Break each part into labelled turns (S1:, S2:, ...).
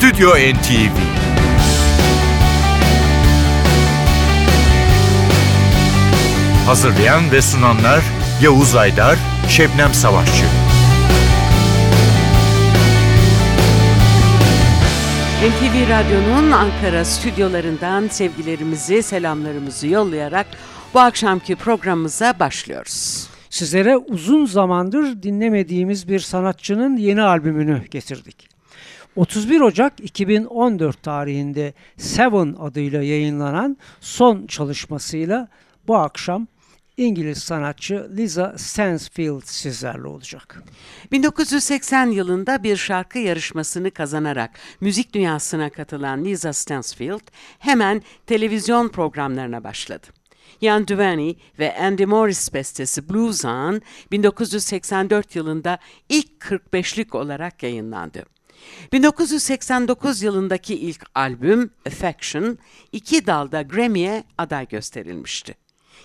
S1: Stüdyo NTV Hazırlayan ve sunanlar Yavuz Aydar, Şebnem Savaşçı.
S2: NTV Radyo'nun Ankara stüdyolarından sevgilerimizi, selamlarımızı yollayarak bu akşamki programımıza başlıyoruz.
S3: Sizlere uzun zamandır dinlemediğimiz bir sanatçının yeni albümünü getirdik. 31 Ocak 2014 tarihinde Seven adıyla yayınlanan son çalışmasıyla bu akşam İngiliz sanatçı Lisa Stansfield sizlerle olacak.
S2: 1980 yılında bir şarkı yarışmasını kazanarak müzik dünyasına katılan Lisa Stansfield hemen televizyon programlarına başladı. Ian Duany ve Andy Morris bestesi Blues On 1984 yılında ilk 45'lik olarak yayınlandı. 1989 yılındaki ilk albüm Affection iki dalda Grammy'ye aday gösterilmişti.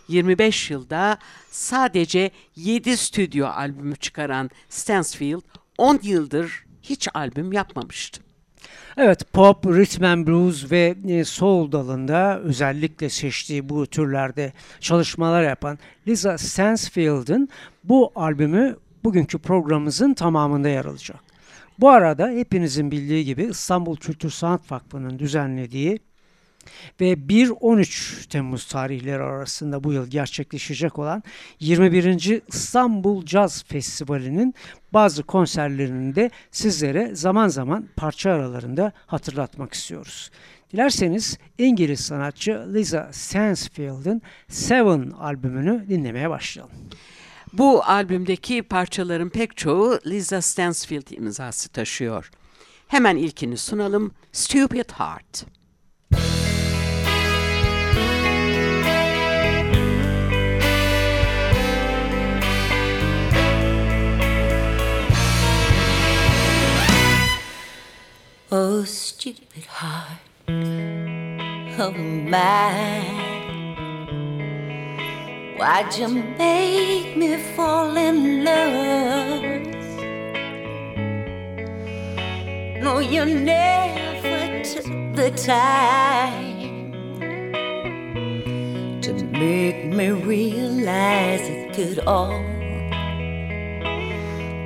S2: 25 yılda sadece 7 stüdyo albümü çıkaran Stansfield 10 yıldır hiç albüm yapmamıştı.
S3: Evet pop, rhythm and blues ve e, soul dalında özellikle seçtiği bu türlerde çalışmalar yapan Lisa Stansfield'ın bu albümü bugünkü programımızın tamamında yer alacak. Bu arada hepinizin bildiği gibi İstanbul Kültür Sanat Vakfı'nın düzenlediği ve 1-13 Temmuz tarihleri arasında bu yıl gerçekleşecek olan 21. İstanbul Caz Festivali'nin bazı konserlerini de sizlere zaman zaman parça aralarında hatırlatmak istiyoruz. Dilerseniz İngiliz sanatçı Lisa Stansfield'ın Seven albümünü dinlemeye başlayalım.
S2: Bu albümdeki parçaların pek çoğu Lisa Stansfield imzası taşıyor. Hemen ilkini sunalım, Stupid Heart.
S4: Oh, stupid heart of mine. Why'd you make me fall in love? No, you never took the time to make me realize it could all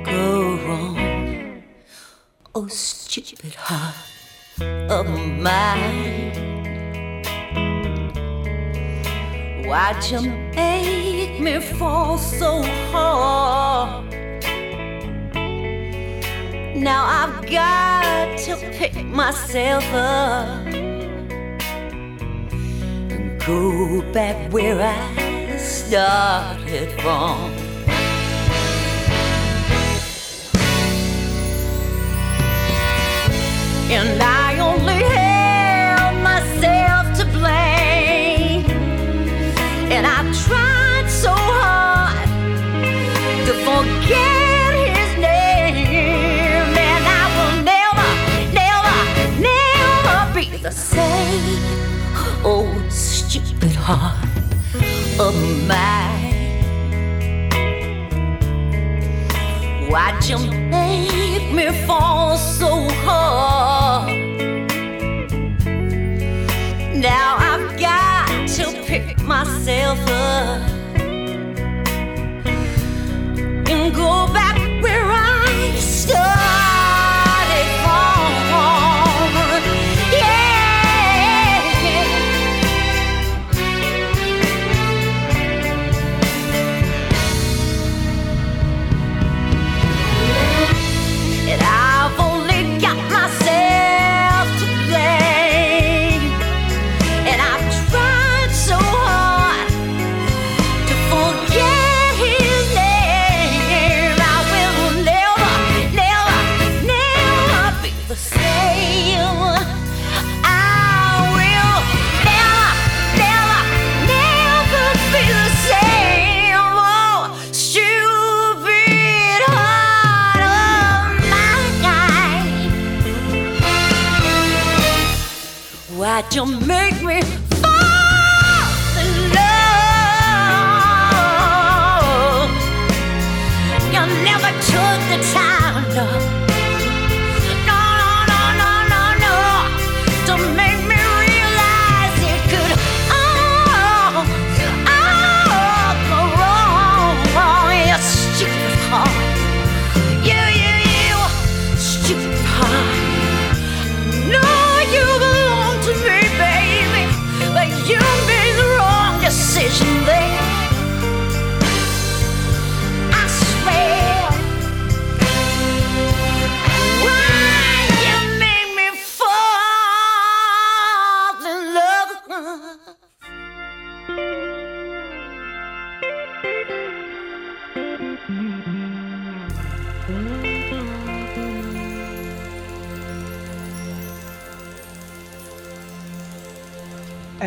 S4: go wrong. Oh, stupid heart of mine. Why'd you make me fall so hard? Now I've got to pick myself up and go back where I started from. And I only of mine. Why'd you make me fall so hard? Now I've got to pick myself up go back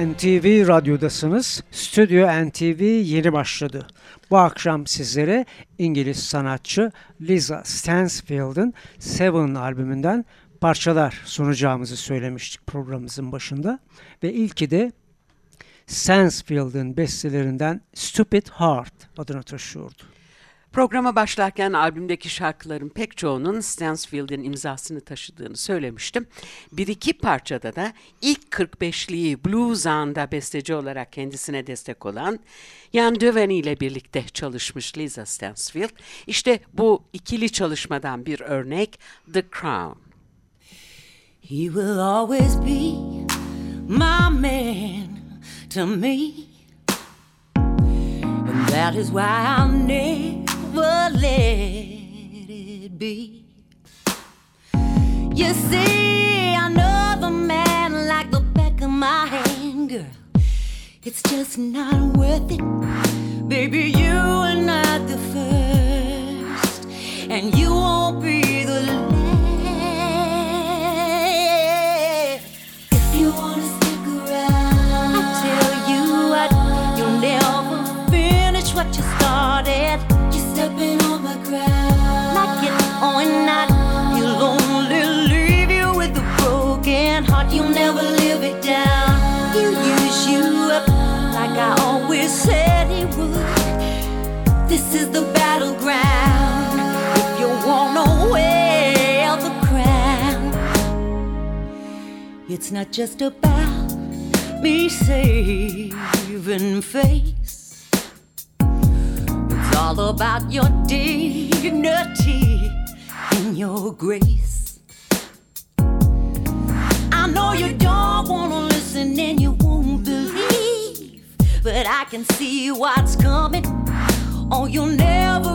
S3: NTV Radyo'dasınız. Stüdyo NTV yeni başladı. Bu akşam sizlere İngiliz sanatçı Lisa Stansfield'ın Seven albümünden parçalar sunacağımızı söylemiştik programımızın başında. Ve ilki de Stansfield'ın bestelerinden Stupid Heart adını taşıyordu.
S2: Programa başlarken albümdeki şarkıların pek çoğunun Stansfield'in imzasını taşıdığını söylemiştim. Bir iki parçada da ilk 45'liği blues anda besteci olarak kendisine destek olan Jan Döveni ile birlikte çalışmış Lisa Stansfield. İşte bu ikili çalışmadan bir örnek The Crown.
S4: He will always be my man to me. And that is why I'll never let it be. You see, I know the man like the back of my hand, girl. It's just not worth it. Baby, you are not the first, and you won't be the last. If you wanna stick around, I tell you you'll never finish what you started. Like it or not. He'll only leave you with a broken heart. You'll never live it down. He'll use you up like I always said he would. This is the battleground. If you wanna wear the crown, it's not just about me saving face. All about your dignity and your grace. I know you don't wanna listen and you won't believe, but I can see what's coming. Oh, you'll never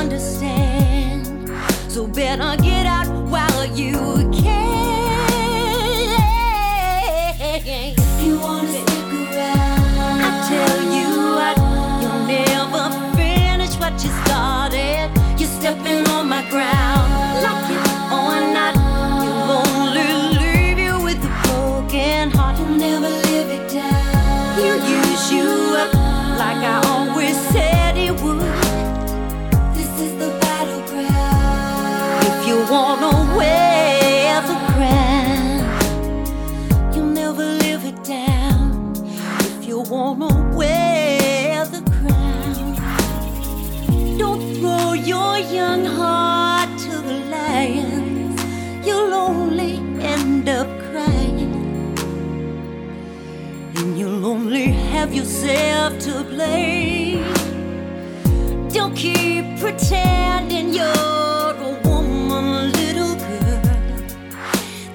S4: understand. So better get out while you can. You wanna ground, yourself to blame. Don't keep pretending you're a woman, little girl.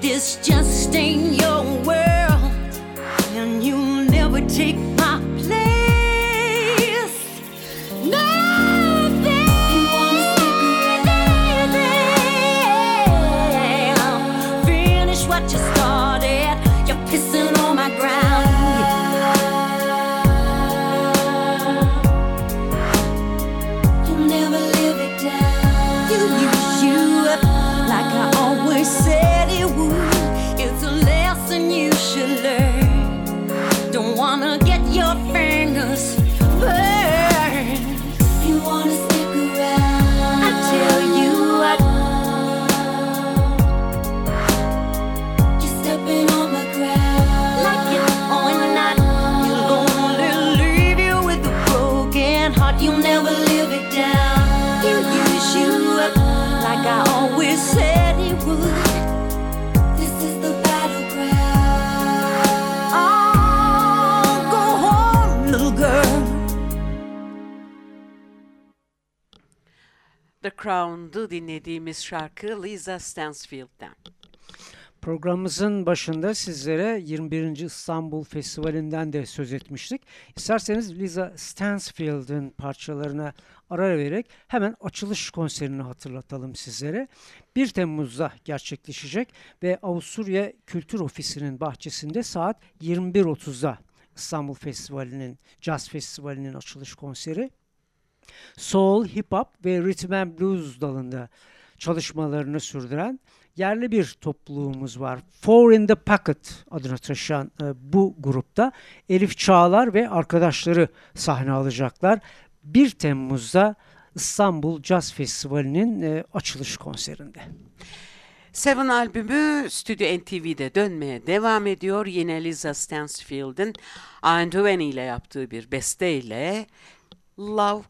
S4: This just ain't your
S2: Crown'du dinlediğimiz şarkı Lisa Stansfield'den.
S3: Programımızın başında sizlere 21. İstanbul Festivali'nden de söz etmiştik. İsterseniz Lisa Stansfield'ın parçalarına ara vererek hemen açılış konserini hatırlatalım sizlere. 1 Temmuz'da gerçekleşecek ve Avusturya Kültür Ofisi'nin bahçesinde saat 21.30'da İstanbul Festivali'nin, Jazz Festivali'nin açılış konseri. Soul, Hip Hop ve Rhythm and Blues dalında çalışmalarını sürdüren yerli bir topluluğumuz var. Four in the Pocket adını taşıyan e, bu grupta Elif Çağlar ve arkadaşları sahne alacaklar. 1 Temmuz'da İstanbul Jazz Festivali'nin e, açılış konserinde.
S2: Seven albümü Stüdyo NTV'de dönmeye devam ediyor. Yine Lisa Stansfield'in Ian Duane ile yaptığı bir besteyle Love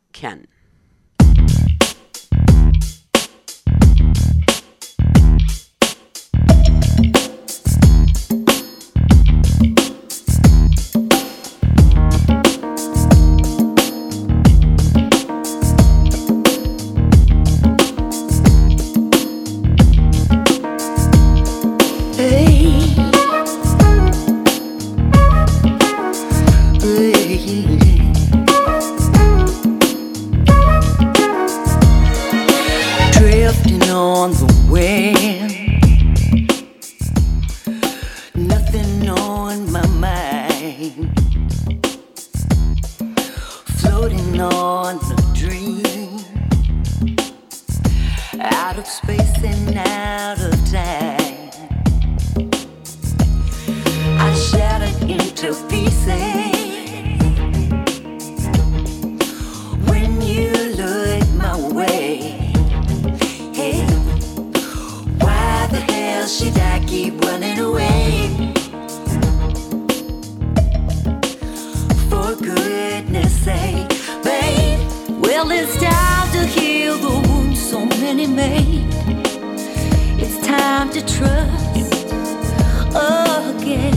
S4: on a dream, out of space and out of time. I shattered into pieces when you look my way. Hey, why the hell it's time to heal the wounds so many made. It's time to trust again.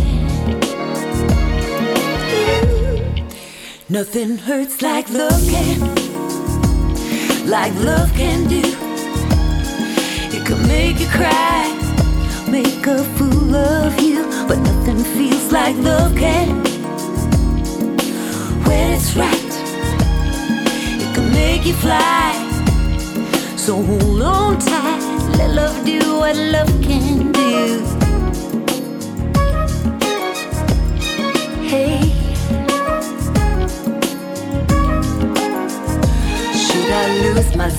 S4: Nothing hurts like love can, like love can do. It can make you cry, make a fool of you, but nothing feels like love can. When it's right, make you fly. So hold on tight, let love do what love can do. Hey. Should I lose my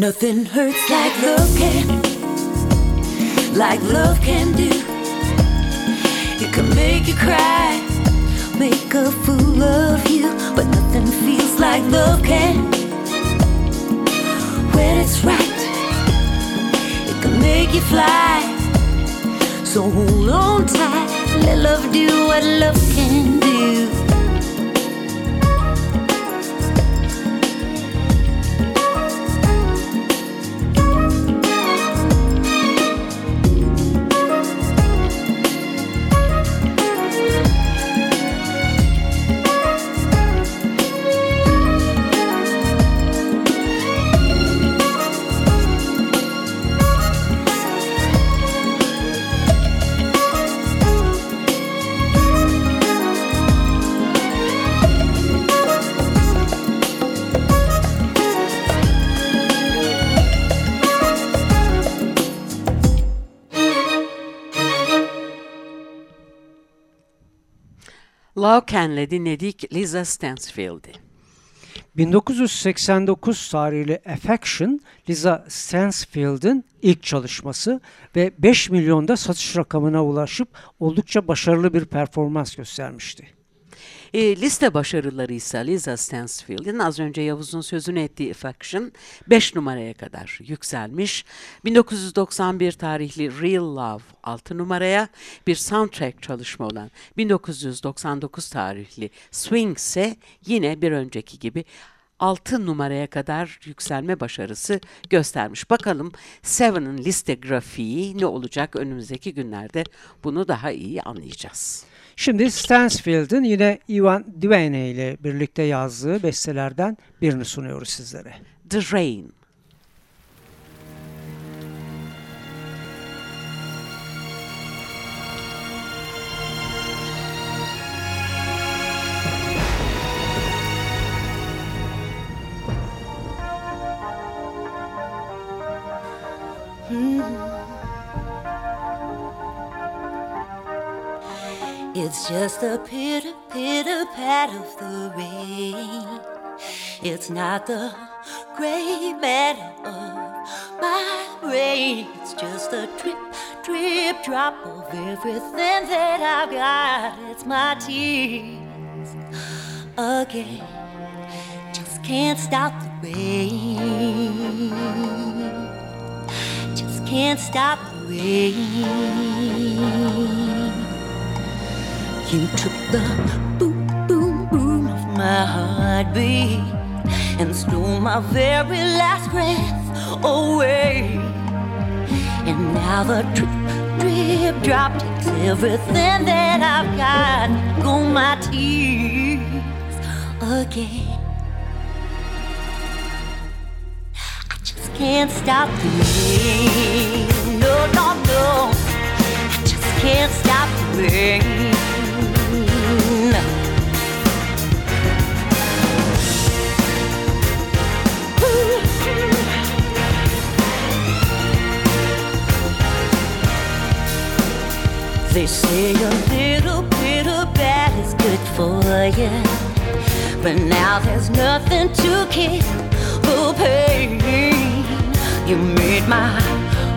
S4: Nothing hurts like love can, like love can do. It can make you cry, make a fool of you, but nothing feels like love can. When it's right, it can make you fly. So hold on tight, let love do what love can do.
S2: Can'le dinledik Lisa Stansfield'i.
S3: 1989 tarihli Affection, Lisa Stansfield'ın ilk çalışması ve 5 milyonda satış rakamına ulaşıp oldukça başarılı bir performans göstermişti.
S2: E, liste başarıları ise Lisa Stansfield'in az önce Yavuz'un sözünü ettiği Affection 5 numaraya kadar yükselmiş. 1991 tarihli Real Love 6 numaraya bir soundtrack çalışma olan 1999 tarihli Swing ise yine bir önceki gibi 6 numaraya kadar yükselme başarısı göstermiş. Bakalım Seven'ın liste grafiği ne olacak önümüzdeki günlerde bunu daha iyi anlayacağız.
S3: Şimdi Stansfield'ın yine Ivan Duane ile birlikte yazdığı bestelerden birini sunuyoruz sizlere.
S2: The Rain.
S4: It's just a pitter pitter pat of the rain. It's not the gray matter of my brain. It's just a drip, drip drop of everything that I've got. It's my tears again. Just can't stop the rain. Just can't stop the rain. You took the boom, boom, boom of my heartbeat and stole my very last breath away. And now the drip, drip, drop takes everything that I've got. Go my tears again. I just can't stop the rain. No, no, no. I just can't stop the rain. But now there's nothing to keep the pain. You made my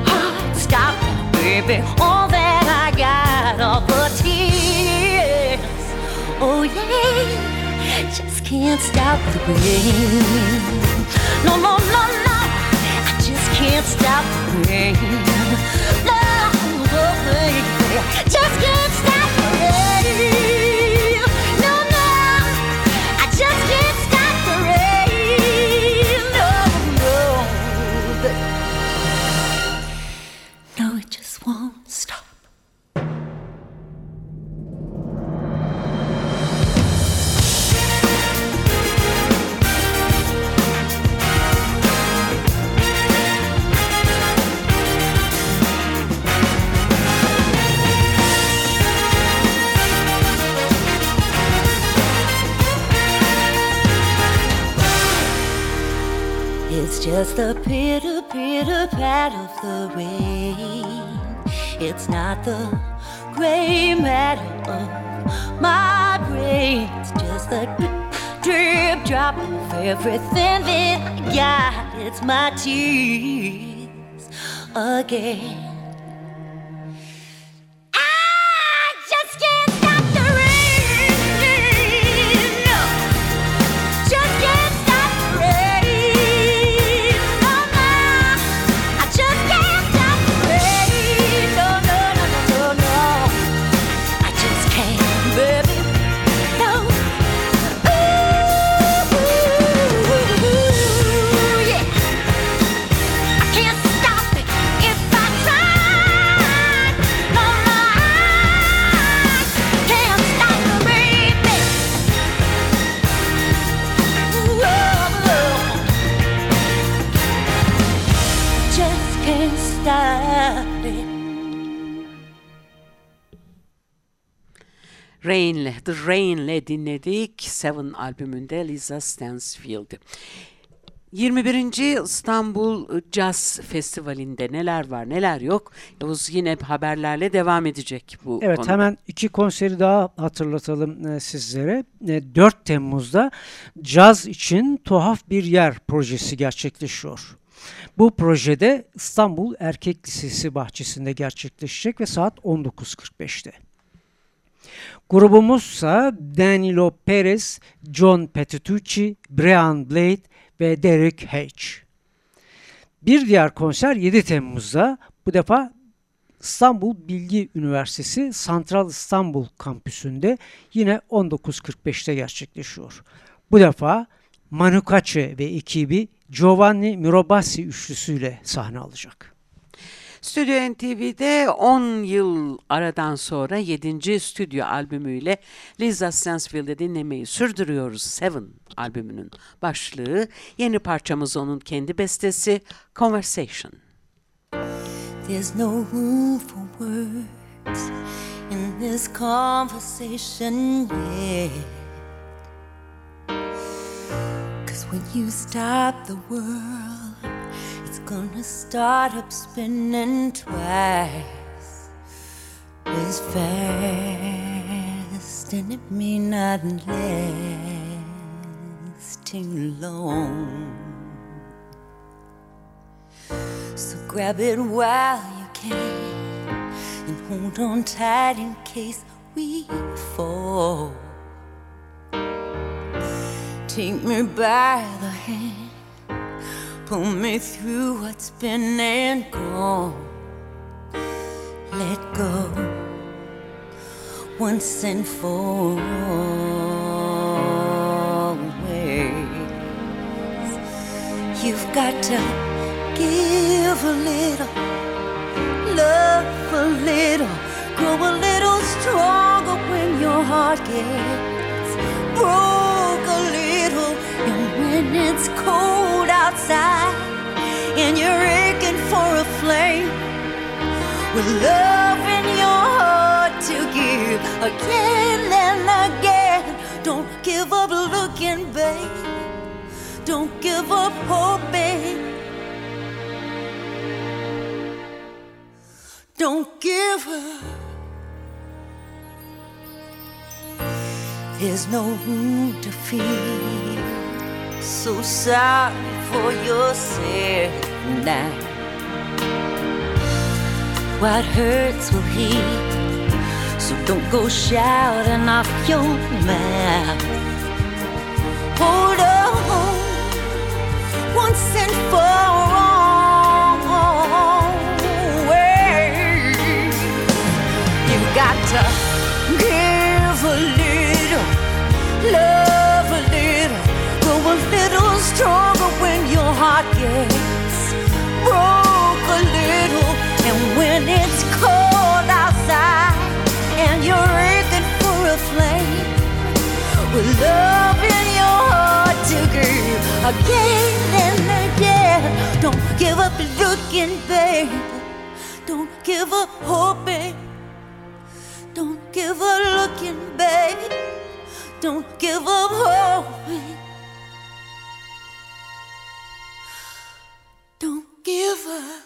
S4: heart stop, baby. All that I got, all the tears. Oh, yeah, just can't stop the rain. No, no, no, no, I just can't stop the rain. No, no, baby, just can't stop the rain. It's the pitter pitter pat of the rain. It's not the gray matter of my brain. It's just the drip, drip drop of everything that I got. It's my tears again.
S2: Rain'le, The Rain'le dinledik Seven albümünde Lisa Stansfield'i. 21. İstanbul Jazz Festivali'nde neler var neler yok Yavuz yine haberlerle devam edecek bu
S3: Evet
S2: konuda.
S3: hemen iki konseri daha hatırlatalım e, sizlere. E, 4 Temmuz'da caz için tuhaf bir yer projesi gerçekleşiyor. Bu projede İstanbul Erkek Lisesi bahçesinde gerçekleşecek ve saat 19.45'te. Grubumuzsa Danilo Perez, John Petitucci, Brian Blade ve Derek H. Bir diğer konser 7 Temmuz'da bu defa İstanbul Bilgi Üniversitesi Santral İstanbul kampüsünde yine 19.45'te gerçekleşiyor. Bu defa Manukace ve ekibi Giovanni Mirobassi üçlüsüyle sahne alacak.
S2: Stüdyo NTV'de 10 yıl aradan sonra 7. stüdyo albümüyle Lisa Stansfield'i dinlemeyi sürdürüyoruz. Seven albümünün başlığı. Yeni parçamız onun kendi bestesi Conversation.
S4: There's no room for words in this conversation yet. Cause when you stop the world, gonna start up spinning twice as fast, and it may not last too long. So grab it while you can and hold on tight in case we fall. Take me by the hand, pull me through what's been and gone. Let go once and for always. You've got to give a little, love a little, grow a little stronger when your heart gets broke a little. And when it's cold outside and you're aching for a flame, with love in your heart to give again and again. Don't give up looking, babe. Don't give up hoping. Don't give up. There's no room to feel so sorry for yourself now. What hurts will heal, so don't go shouting off your mouth. Hold on once and for always. You've got to love in your heart to give again and again. Don't give up looking, babe. Don't give up hoping. Don't give up looking, baby. Don't give up hoping. Don't give up.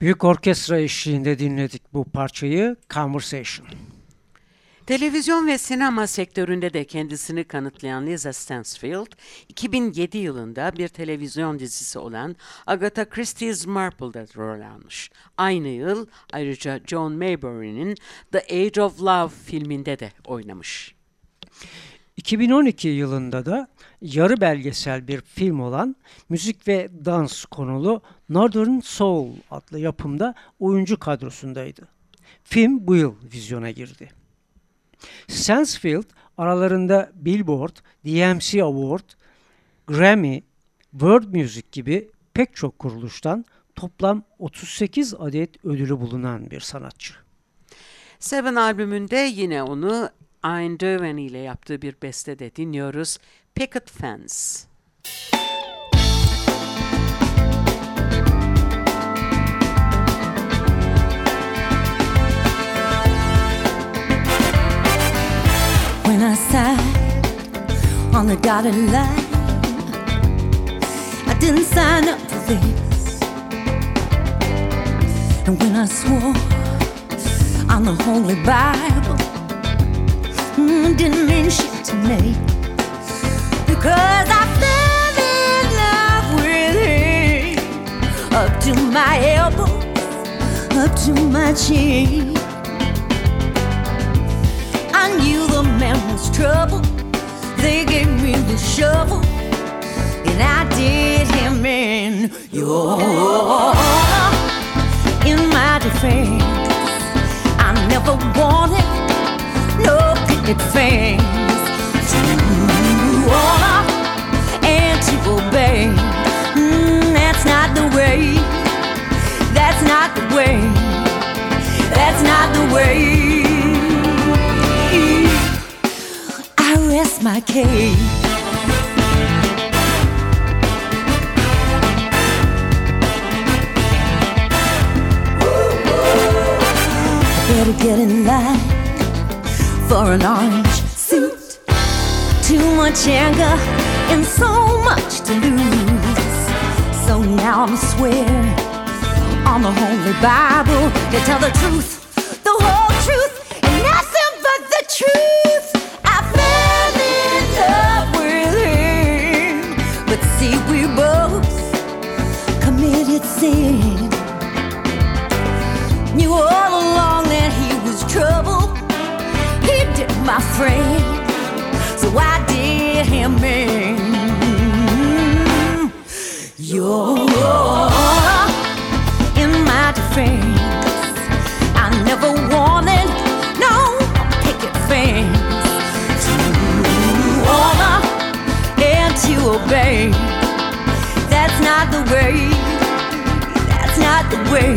S3: Büyük orkestra eşliğinde dinledik bu parçayı Conversation.
S2: Televizyon ve sinema sektöründe de kendisini kanıtlayan Lisa Stansfield, 2007 yılında bir televizyon dizisi olan Agatha Christie's Marple'da rol almış. Aynı yıl ayrıca John Maybury'nin The Age of Love filminde de oynamış.
S3: 2012 yılında da yarı belgesel bir film olan müzik ve dans konulu Northern Soul adlı yapımda oyuncu kadrosundaydı. Film bu yıl vizyona girdi. Stansfield aralarında Billboard, DMC Award, Grammy, World Music gibi pek çok kuruluştan toplam 38 adet ödülü bulunan bir sanatçı.
S2: Seven albümünde yine onu Ian Döven ile yaptığı bir bestede dinliyoruz. Picket Fence.
S4: when I signed on the dotted line. I didn't sign up for this. And when I swore on the Holy Bible, didn't mean shit to me. Because I fell in love with him up to my elbows, up to my chin. I knew the man was trouble. They gave me the shovel, and I did him in. Your in my defense, I never wanted picket fence to honor and to obey. Mm, that's not the way. That's not the way. That's not the way. I rest my case. Better get in line for an orange suit. Too much anger and so much to lose. So now I'm swearing on the Holy Bible to tell the truth, the whole truth, and nothing but the truth. I fell in love with him, but see, we both committed sin. Knew all my friend, so I did him in. You're in my defense. I never wanted no picket fence to honor and to obey. That's not the way. That's not the way.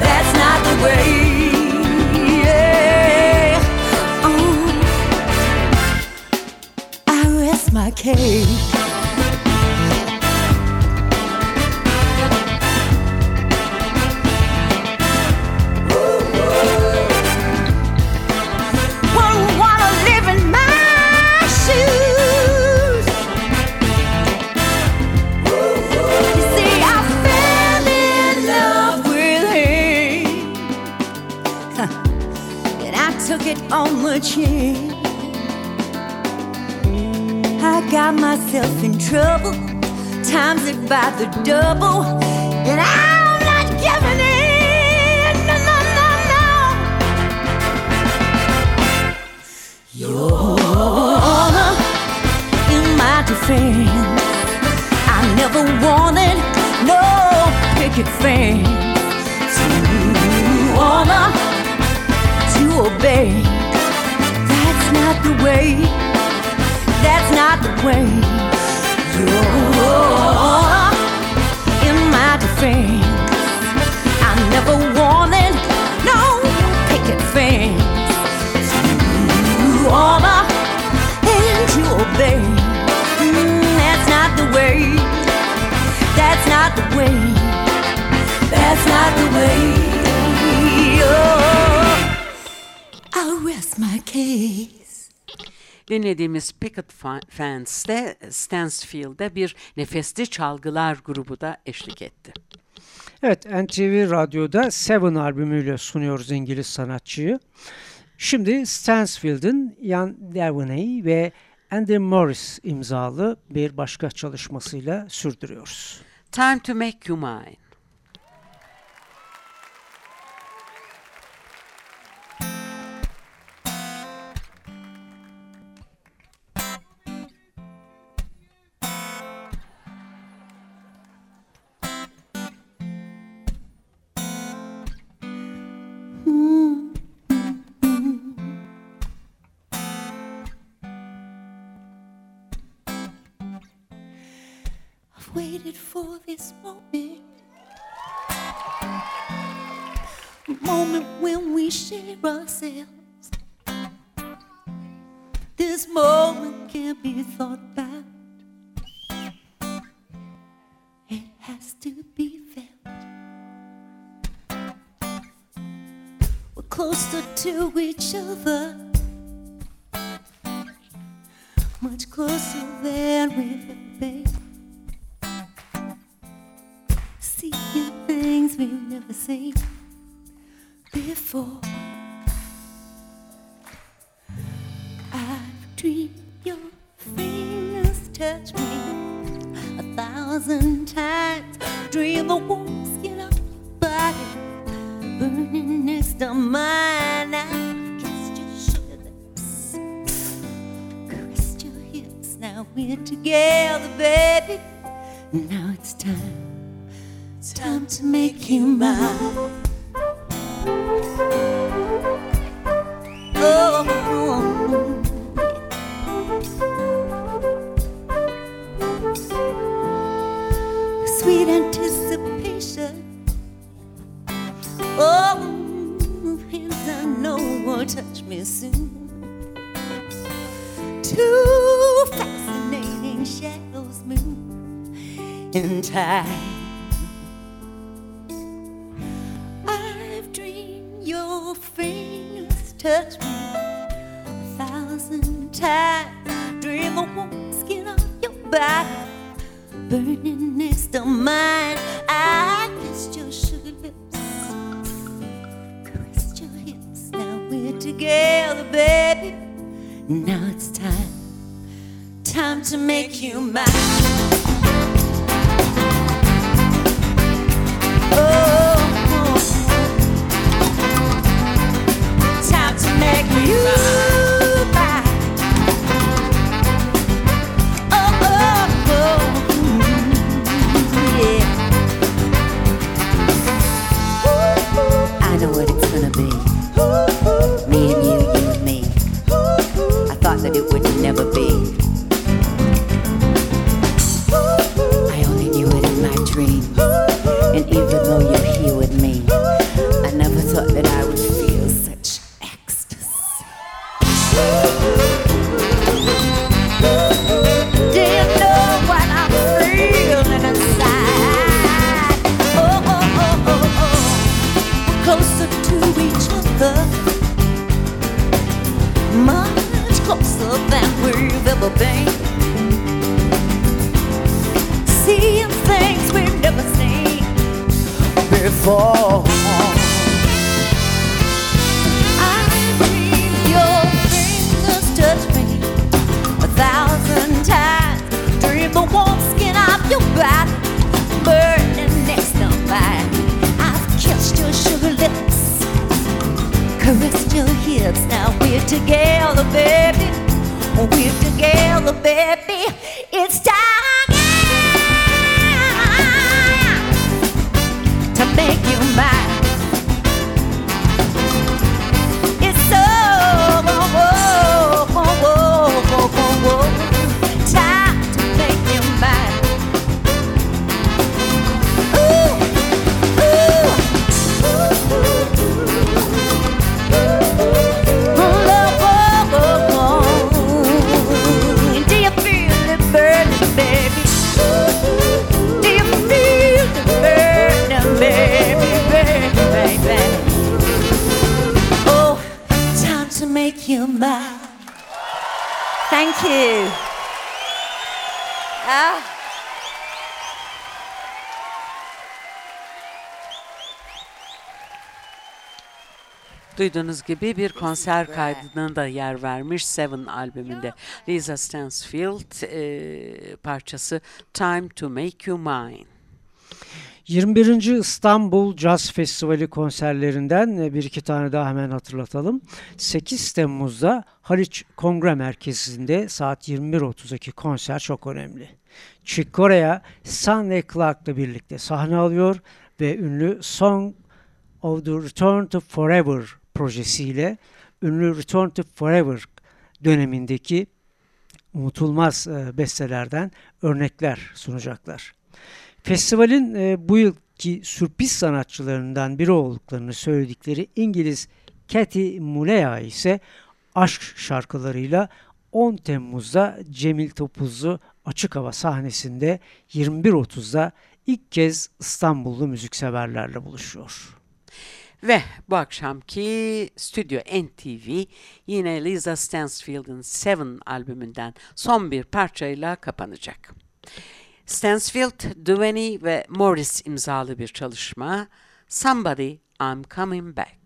S4: That's not the way. It on the chin. Got myself in trouble, times it by the double, and I'm not giving in. No, no, no, no. Your honor in my defense. I never wanted no picket fence to honor, to obey. That's not the way. That's not the way. Your honor in my defense. I never wanted no picket fence to honor and to obey. Mm, that's not the way. That's not the way. That's not the way. Oh, I'll rest my case.
S2: Dinlediğimiz Picket Fence'de Stansfield'de bir nefesli çalgılar grubu da eşlik etti.
S3: Evet, NTV Radyo'da Seven albümüyle sunuyoruz İngiliz sanatçıyı. Şimdi Stansfield'ın Ian Devaney ve Andy Morris imzalı bir başka çalışmasıyla sürdürüyoruz.
S2: Time to Make You Mine.
S4: I've your fingers touch me a thousand times. Dream the warm skin of your body burning next to mine. I've kissed your sugar lips, caressed your hips. Now we're together, baby. Now it's time, It's time to make you mine. Oh, time. I've dreamed your fingers touch me a thousand times. Dream the warm skin on your body burning next to mine. I kissed your sugar lips, caressed your hips. Now we're together, baby. Now it's time, time to make you mine. Oh, together, baby. We're together, baby.
S2: Duyduğunuz gibi bir konser kaydına da yer vermiş Seven albümünde. Lisa Stansfield e, parçası Time to Make You Mine.
S3: 21. İstanbul Jazz Festivali konserlerinden e, bir iki tane daha hemen hatırlatalım. 8 Temmuz'da Haliç Kongre Merkezi'nde saat 21.30'daki konser çok önemli. Chick Corea, Stanley Clark'la birlikte sahne alıyor ve ünlü Song of the Return to Forever projesiyle ünlü Return to Forever dönemindeki unutulmaz e, bestelerden örnekler sunacaklar. Festivalin e, bu yılki sürpriz sanatçılarından biri olduklarını söyledikleri İngiliz Cathy Mulea ise aşk şarkılarıyla 10 Temmuz'da Cemil Topuzlu açık hava sahnesinde 21.30'da ilk kez İstanbullu müzikseverlerle buluşuyor.
S4: Ve bu akşamki Stüdyo NTV yine Lisa Stansfield'ın Seven albümünden son bir parçayla kapanacak. Stansfield, Duveney ve Morris imzalı bir çalışma Somebody I'm Coming Back.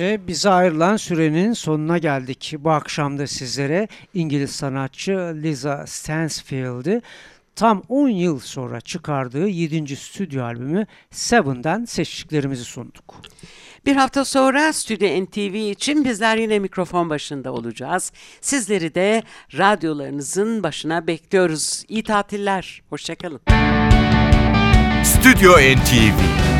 S3: İşte bize ayrılan sürenin sonuna geldik. Bu akşam da sizlere İngiliz sanatçı Lisa Stansfield'ı tam 10 yıl sonra çıkardığı 7. stüdyo albümü Seven'den seçtiklerimizi sunduk.
S2: Bir hafta sonra Stüdyo NTV için bizler yine mikrofon başında olacağız. Sizleri de radyolarınızın başına bekliyoruz. İyi tatiller. Hoşçakalın.
S1: Stüdyo NTV